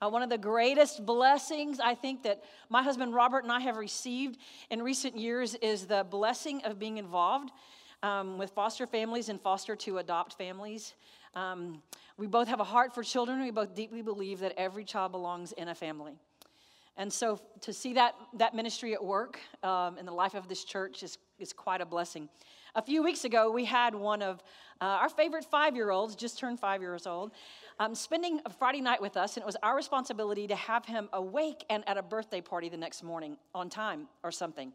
Uh, one of the greatest blessings I think that my husband Robert and I have received in recent years is the blessing of being involved um, with foster families and foster to adopt families. Um, we both have a heart for children. We both deeply believe that every child belongs in a family. And so to see that, that ministry at work um, in the life of this church is, is quite a blessing. A few weeks ago, we had one of uh, our favorite five year olds, just turned five years old, um, spending a Friday night with us, and it was our responsibility to have him awake and at a birthday party the next morning on time or something.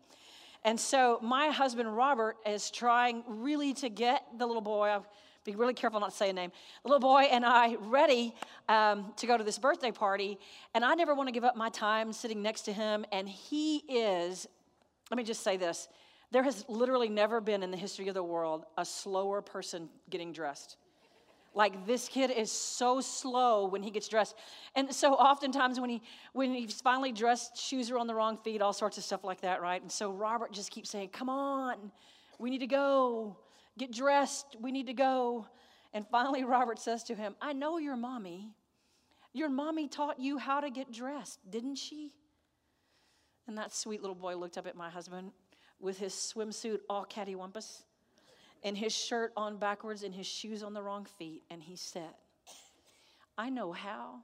And so my husband Robert is trying really to get the little boy. I'll be really careful not to say a name. The little boy and I ready um, to go to this birthday party, and I never want to give up my time sitting next to him. And he is. Let me just say this: there has literally never been in the history of the world a slower person getting dressed. Like this kid is so slow when he gets dressed. And so oftentimes when he when he's finally dressed, shoes are on the wrong feet, all sorts of stuff like that, right? And so Robert just keeps saying, Come on, we need to go. Get dressed, we need to go. And finally Robert says to him, I know your mommy. Your mommy taught you how to get dressed, didn't she? And that sweet little boy looked up at my husband with his swimsuit all cattywampus and his shirt on backwards and his shoes on the wrong feet, and he said, I know how,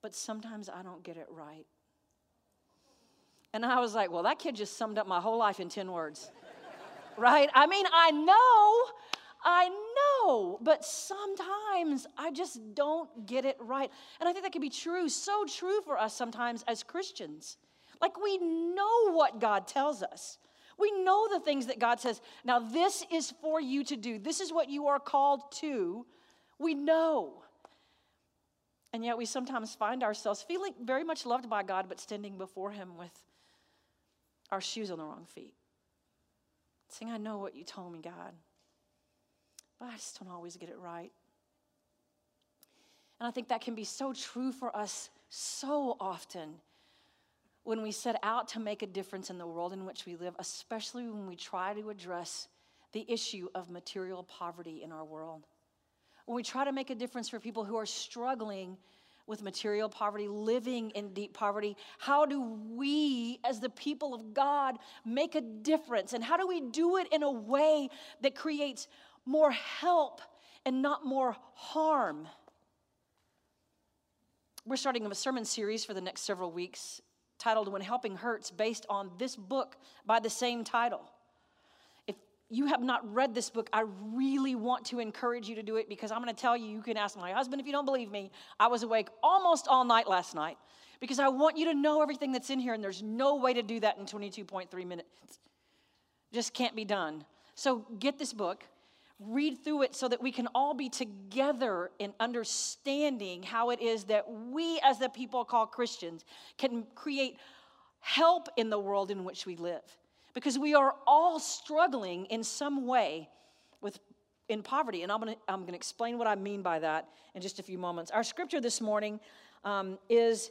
but sometimes I don't get it right. And I was like, well, that kid just summed up my whole life in 10 words. right? I mean, I know, I know, but sometimes I just don't get it right. And I think that can be true, so true for us sometimes as Christians. Like we know what God tells us. We know the things that God says, now this is for you to do. This is what you are called to. We know. And yet we sometimes find ourselves feeling very much loved by God, but standing before Him with our shoes on the wrong feet. Saying, I know what you told me, God, but I just don't always get it right. And I think that can be so true for us so often when we set out to make a difference in the world in which we live, especially when we try to address the issue of material poverty in our world. When we try to make a difference for people who are struggling with material poverty, living in deep poverty, how do we, as the people of God, make a difference? And how do we do it in a way that creates more help and not more harm? We're starting a sermon series for the next several weeks titled When Helping Hurts, based on this book by the same title. If you have not read this book, I really want to encourage you to do it because I'm going to tell you, you can ask my husband if you don't believe me. I was awake almost all night last night because I want you to know everything that's in here, and there's no way to do that in 22.3 minutes. Just can't be done. So get this book read through it so that we can all be together in understanding how it is that we, as the people called Christians, can create help in the world in which we live. Because we are all struggling in some way with in poverty. And I'm going to I'm to explain what I mean by that in just a few moments. Our scripture this morning um, is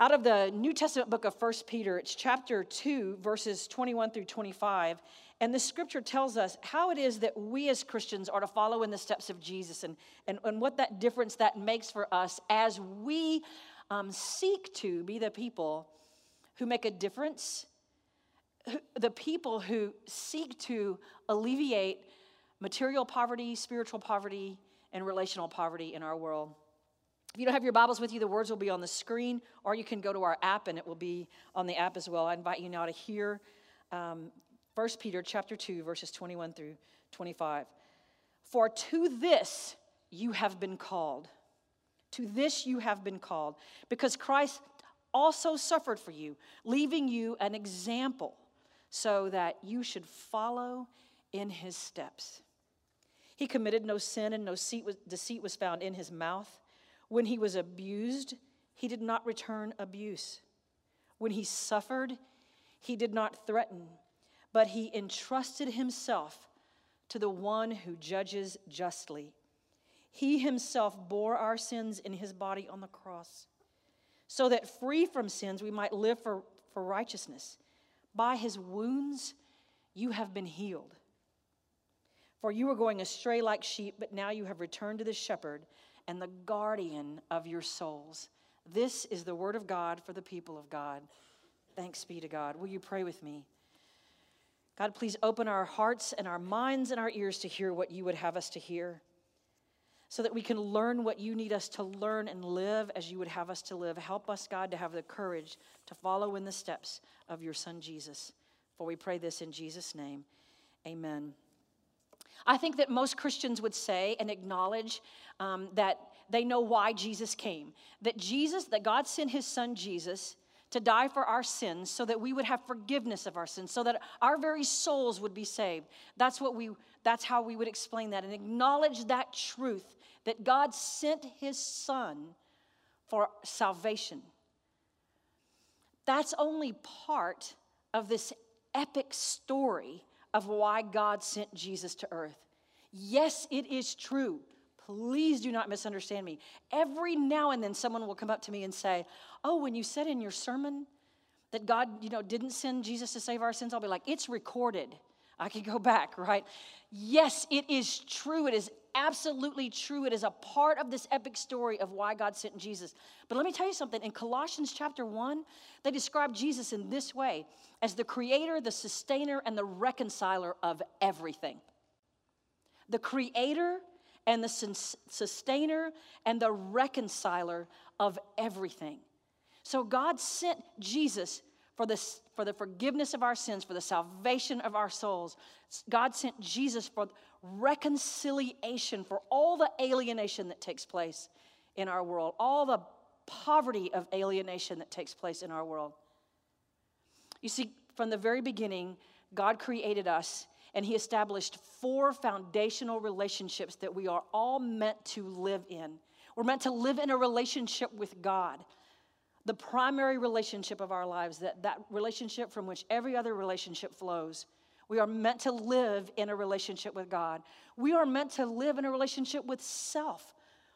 out of the New Testament book of First Peter. It's chapter 2, verses 21 through 25. And the scripture tells us how it is that we as Christians are to follow in the steps of Jesus and, and, and what that difference that makes for us as we um, seek to be the people who make a difference, the people who seek to alleviate material poverty, spiritual poverty, and relational poverty in our world. If you don't have your Bibles with you, the words will be on the screen, or you can go to our app and it will be on the app as well. I invite you now to hear um, 1 Peter chapter 2 verses 21 through 25. For to this you have been called. To this you have been called because Christ also suffered for you, leaving you an example so that you should follow in his steps. He committed no sin and no deceit was found in his mouth. When he was abused, he did not return abuse. When he suffered, he did not threaten but he entrusted himself to the one who judges justly. He himself bore our sins in his body on the cross, so that free from sins we might live for, for righteousness. By his wounds you have been healed. For you were going astray like sheep, but now you have returned to the shepherd and the guardian of your souls. This is the word of God for the people of God. Thanks be to God. Will you pray with me? God, please open our hearts and our minds and our ears to hear what you would have us to hear so that we can learn what you need us to learn and live as you would have us to live. Help us, God, to have the courage to follow in the steps of your Son, Jesus. For we pray this in Jesus' name. Amen. I think that most Christians would say and acknowledge um, that they know why Jesus came. That Jesus, that God sent his son Jesus to die for our sins so that we would have forgiveness of our sins, so that our very souls would be saved. That's what we that's how we would explain that and acknowledge that truth that God sent his son for salvation. That's only part of this epic story of why God sent Jesus to earth. Yes, it is true. Please do not misunderstand me. Every now and then someone will come up to me and say, "Oh, when you said in your sermon that God, you know, didn't send Jesus to save our sins," I'll be like, "It's recorded." I can go back, right? Yes, it is true. It is absolutely true. It is a part of this epic story of why God sent Jesus. But let me tell you something. In Colossians chapter 1, they describe Jesus in this way as the creator, the sustainer, and the reconciler of everything. The creator and the sustainer and the reconciler of everything. So God sent Jesus for the, for the forgiveness of our sins, for the salvation of our souls. God sent Jesus for reconciliation, for all the alienation that takes place in our world, all the poverty of alienation that takes place in our world. You see, from the very beginning, God created us and He established four foundational relationships that we are all meant to live in. We're meant to live in a relationship with God the primary relationship of our lives, that, that relationship from which every other relationship flows. We are meant to live in a relationship with God. We are meant to live in a relationship with self,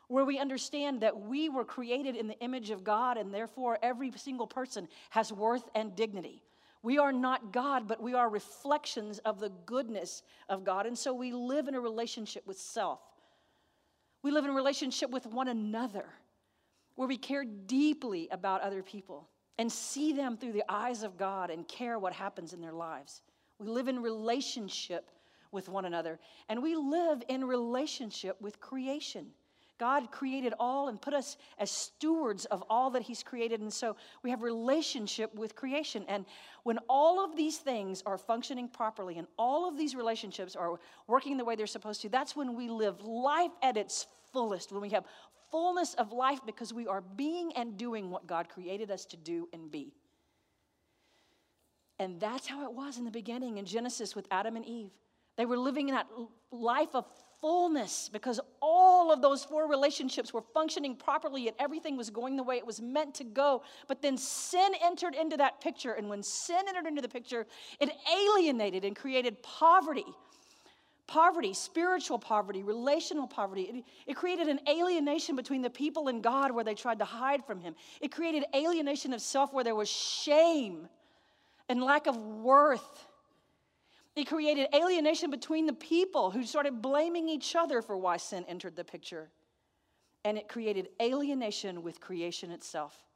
where we understand that we were created in the image of God, and therefore every single person has worth and dignity. We are not God, but we are reflections of the goodness of God. And so we live in a relationship with self. We live in a relationship with one another where we care deeply about other people and see them through the eyes of God and care what happens in their lives. We live in relationship with one another, and we live in relationship with creation. God created all and put us as stewards of all that He's created. And so we have relationship with creation. And when all of these things are functioning properly and all of these relationships are working the way they're supposed to, that's when we live life at its fullest, when we have fullness of life because we are being and doing what God created us to do and be. And that's how it was in the beginning in Genesis with Adam and Eve. They were living in that life of fullness because all of those four relationships were functioning properly and everything was going the way it was meant to go. But then sin entered into that picture. And when sin entered into the picture, it alienated and created poverty poverty, spiritual poverty, relational poverty. It, it, created an alienation between the people and God where they tried to hide from Him. It created alienation of self where there was shame and lack of worth. It created alienation between the people who started blaming each other for why sin entered the picture. And it created alienation with creation itself.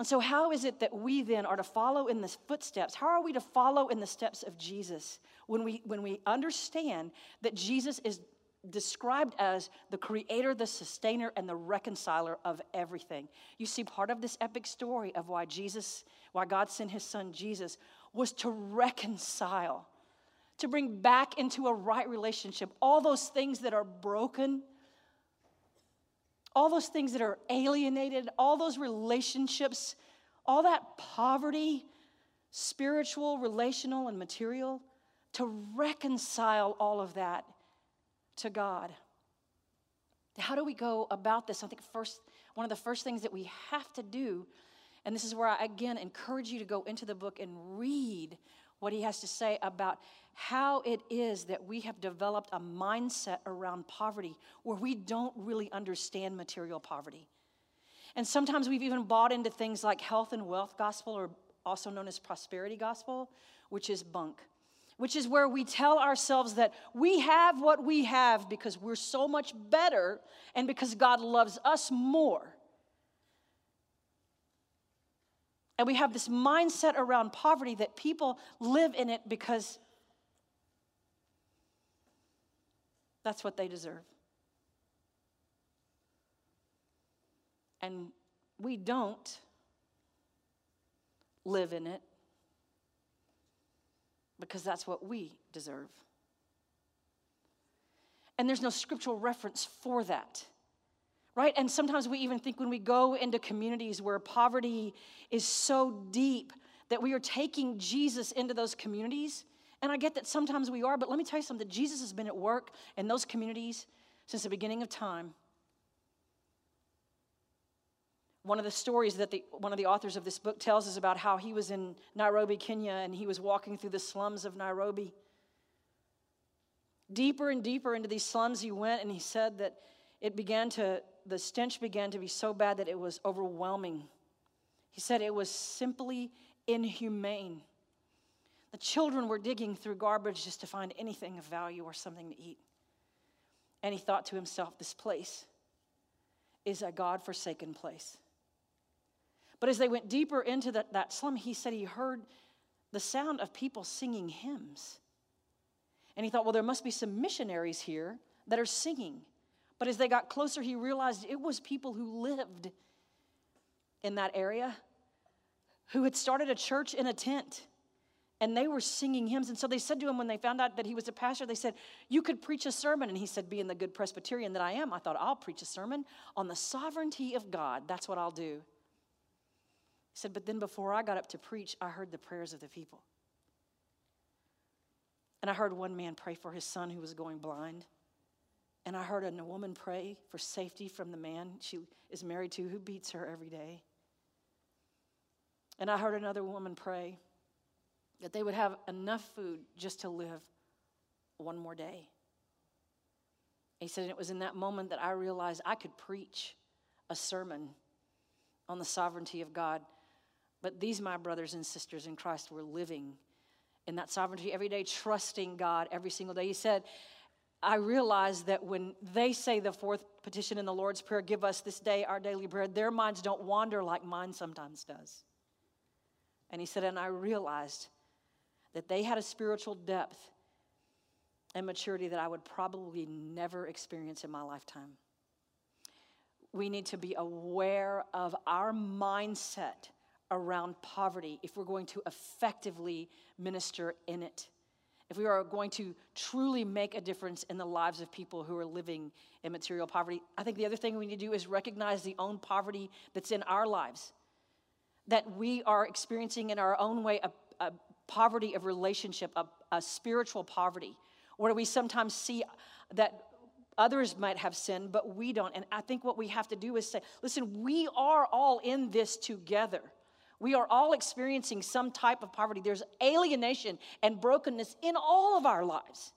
And so, how is it that we then are to follow in the footsteps? How are we to follow in the steps of Jesus when we, when we understand that Jesus is described as the creator, the sustainer, and the reconciler of everything? You see, part of this epic story of why Jesus, why God sent his son Jesus, was to reconcile, to bring back into a right relationship all those things that are broken all those things that are alienated, all those relationships, all that poverty, spiritual, relational, and material, to reconcile all of that to God. How do we go about this? I think first one of the first things that we have to do, and this is where I again encourage you to go into the book and read what he has to say about how it is that we have developed a mindset around poverty where we don't really understand material poverty. And sometimes we've even bought into things like health and wealth gospel, or also known as prosperity gospel, which is bunk. which is where we tell ourselves that we have what we have because we're so much better and because God loves us more. And we have this mindset around poverty that people live in it because that's what they deserve. And we don't live in it because that's what we deserve. And there's no scriptural reference for that. Right? And sometimes we even think when we go into communities where poverty is so deep that we are taking Jesus into those communities. And I get that sometimes we are, but let me tell you something Jesus has been at work in those communities since the beginning of time. One of the stories that the, one of the authors of this book tells us about how he was in Nairobi, Kenya, and he was walking through the slums of Nairobi. Deeper and deeper into these slums he went, and he said that it began to, the stench began to be so bad that it was overwhelming. He said it was simply inhumane. The children were digging through garbage just to find anything of value or something to eat. And he thought to himself, this place is a God forsaken place. But as they went deeper into that, that slum, he said he heard the sound of people singing hymns. And he thought, well, there must be some missionaries here that are singing. But as they got closer, he realized it was people who lived in that area who had started a church in a tent and they were singing hymns. And so they said to him when they found out that he was a pastor, they said, You could preach a sermon. And he said, Being the good Presbyterian that I am, I thought, I'll preach a sermon on the sovereignty of God. That's what I'll do. He said, But then before I got up to preach, I heard the prayers of the people. And I heard one man pray for his son who was going blind. And I heard a woman pray for safety from the man she is married to who beats her every day. And I heard another woman pray that they would have enough food just to live one more day. He said, and it was in that moment that I realized I could preach a sermon on the sovereignty of God but these, my brothers and sisters in Christ, were living in that sovereignty every day, trusting God every single day. He said, I realize that when they say the fourth petition in the Lord's Prayer, give us this day our daily bread, their minds don't wander like mine sometimes does. And he said, and I realized that they had a spiritual depth and maturity that I would probably never experience in my lifetime. We need to be aware of our mindset around poverty if we're going to effectively minister in it. If we are going to truly make a difference in the lives of people who are living in material poverty, I think the other thing we need to do is recognize the own poverty that's in our lives. That we are experiencing in our own way a, a poverty of relationship, a, a spiritual poverty, where we sometimes see that others might have sinned, but we don't. And I think what we have to do is say, listen, we are all in this together. We are all experiencing some type of poverty. There's alienation and brokenness in all of our lives.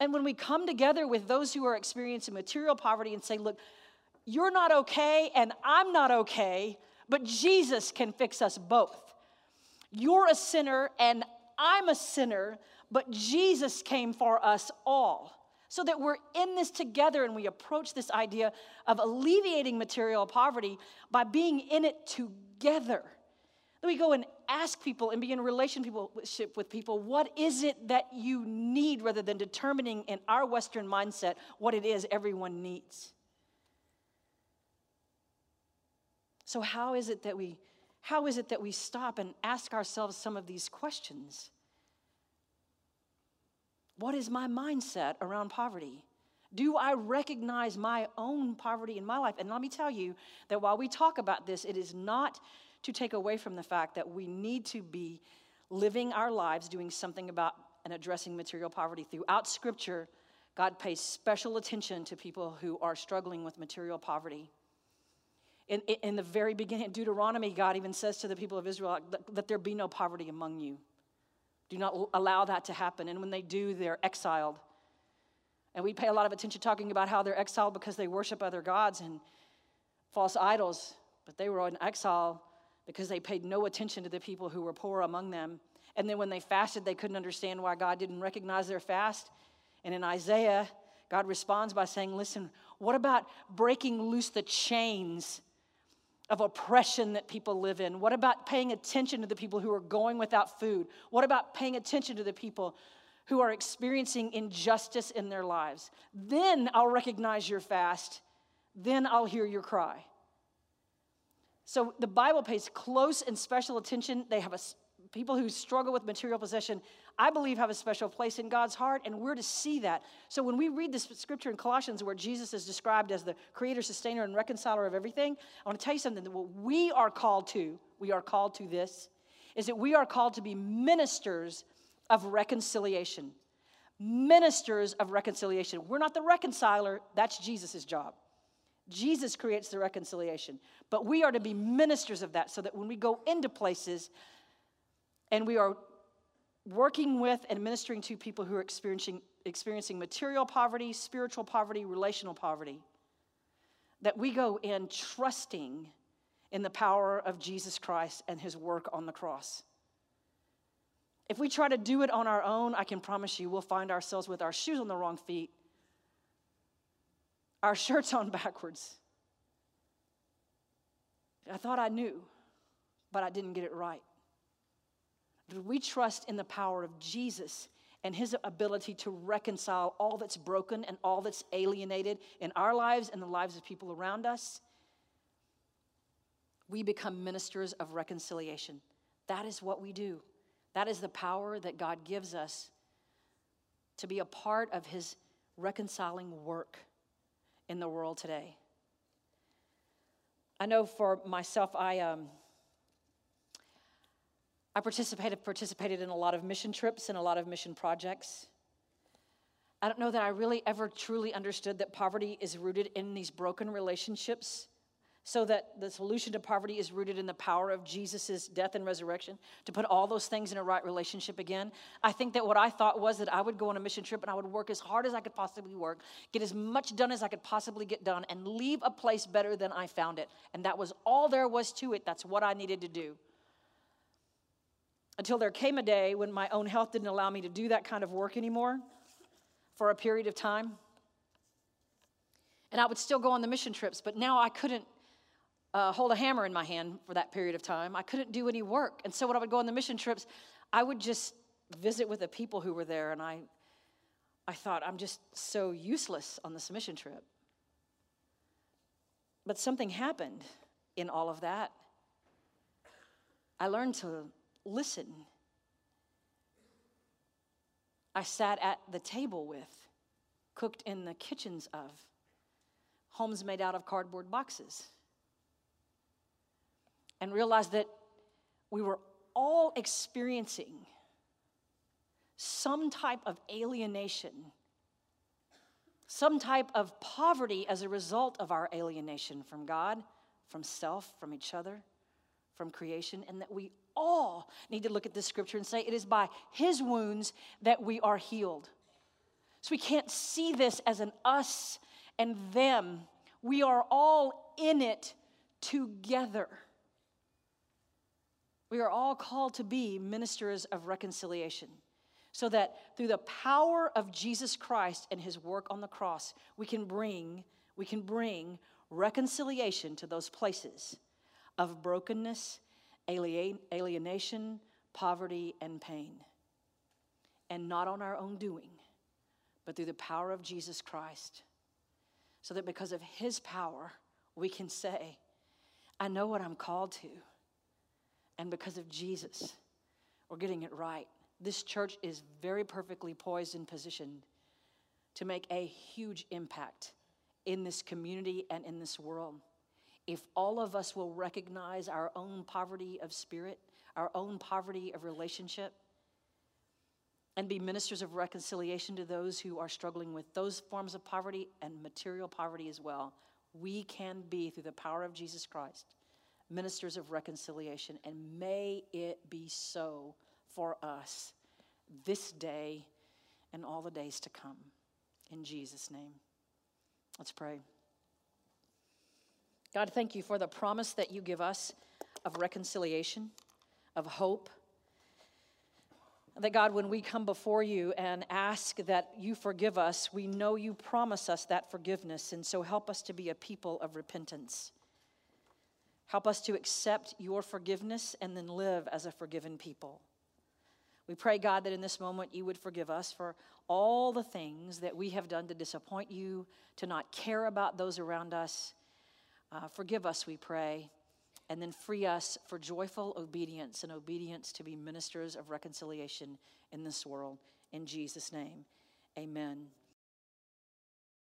And when we come together with those who are experiencing material poverty and say, look, you're not okay and I'm not okay, but Jesus can fix us both. You're a sinner and I'm a sinner, but Jesus came for us all. So that we're in this together and we approach this idea of alleviating material poverty by being in it together. Then we go and ask people and be in relationship with people what is it that you need rather than determining in our Western mindset what it is everyone needs. So, how is it that we how is it that we stop and ask ourselves some of these questions? What is my mindset around poverty? Do I recognize my own poverty in my life? And let me tell you that while we talk about this, it is not to take away from the fact that we need to be living our lives doing something about and addressing material poverty. Throughout Scripture, God pays special attention to people who are struggling with material poverty. In, in the very beginning, Deuteronomy, God even says to the people of Israel, let there be no poverty among you. Do not allow that to happen. And when they do, they're exiled. And we pay a lot of attention talking about how they're exiled because they worship other gods and false idols, but they were in exile because they paid no attention to the people who were poor among them. And then when they fasted, they couldn't understand why God didn't recognize their fast. And in Isaiah, God responds by saying, Listen, what about breaking loose the chains of oppression that people live in? What about paying attention to the people who are going without food? What about paying attention to the people who are experiencing injustice in their lives? Then I'll recognize your fast. Then I'll hear your cry. So the Bible pays close and special attention. They have a people who struggle with material possession, I believe have a special place in God's heart, and we're to see that. So when we read this scripture in Colossians where Jesus is described as the creator, sustainer, and reconciler of everything, I want to tell you something that what we are called to, we are called to this, is that we are called to be ministers of reconciliation. Ministers of reconciliation. We're not the reconciler, that's Jesus' job. Jesus creates the reconciliation. But we are to be ministers of that so that when we go into places and we are working with and ministering to people who are experiencing, experiencing material poverty, spiritual poverty, relational poverty, that we go in trusting in the power of Jesus Christ and his work on the cross. If we try to do it on our own, I can promise you we'll find ourselves with our shoes on the wrong feet, our shirts on backwards. I thought I knew, but I didn't get it right. Do we trust in the power of Jesus and his ability to reconcile all that's broken and all that's alienated in our lives and the lives of people around us? We become ministers of reconciliation. That is what we do. That is the power that God gives us to be a part of his reconciling work in the world today. I know for myself, I. Um, I participated, participated in a lot of mission trips and a lot of mission projects. I don't know that I really ever truly understood that poverty is rooted in these broken relationships, so that the solution to poverty is rooted in the power of Jesus' death and resurrection to put all those things in a right relationship again. I think that what I thought was that I would go on a mission trip and I would work as hard as I could possibly work, get as much done as I could possibly get done, and leave a place better than I found it. And that was all there was to it. That's what I needed to do until there came a day when my own health didn't allow me to do that kind of work anymore for a period of time. And I would still go on the mission trips, but now I couldn't uh, hold a hammer in my hand for that period of time. I couldn't do any work. And so when I would go on the mission trips, I would just visit with the people who were there, and I, I thought, I'm just so useless on this mission trip. But something happened in all of that. I learned to listen. I sat at the table with, cooked in the kitchens of, homes made out of cardboard boxes, and realized that we were all experiencing some type of alienation, some type of poverty as a result of our alienation from God, from self, from each other, from creation, and that we all need to look at this scripture and say, It is by his wounds that we are healed. So we can't see this as an us and them. We are all in it together. We are all called to be ministers of reconciliation so that through the power of Jesus Christ and his work on the cross, we can bring we can bring reconciliation to those places of brokenness alienation, poverty, and pain. And not on our own doing, but through the power of Jesus Christ. So that because of his power, we can say, I know what I'm called to. And because of Jesus, we're getting it right. This church is very perfectly poised and positioned to make a huge impact in this community and in this world if all of us will recognize our own poverty of spirit, our own poverty of relationship, and be ministers of reconciliation to those who are struggling with those forms of poverty and material poverty as well, we can be, through the power of Jesus Christ, ministers of reconciliation. And may it be so for us this day and all the days to come. In Jesus' name. Let's pray. God, thank you for the promise that you give us of reconciliation, of hope. That God, when we come before you and ask that you forgive us, we know you promise us that forgiveness. And so help us to be a people of repentance. Help us to accept your forgiveness and then live as a forgiven people. We pray, God, that in this moment you would forgive us for all the things that we have done to disappoint you, to not care about those around us. Uh, forgive us, we pray, and then free us for joyful obedience and obedience to be ministers of reconciliation in this world. In Jesus' name, amen.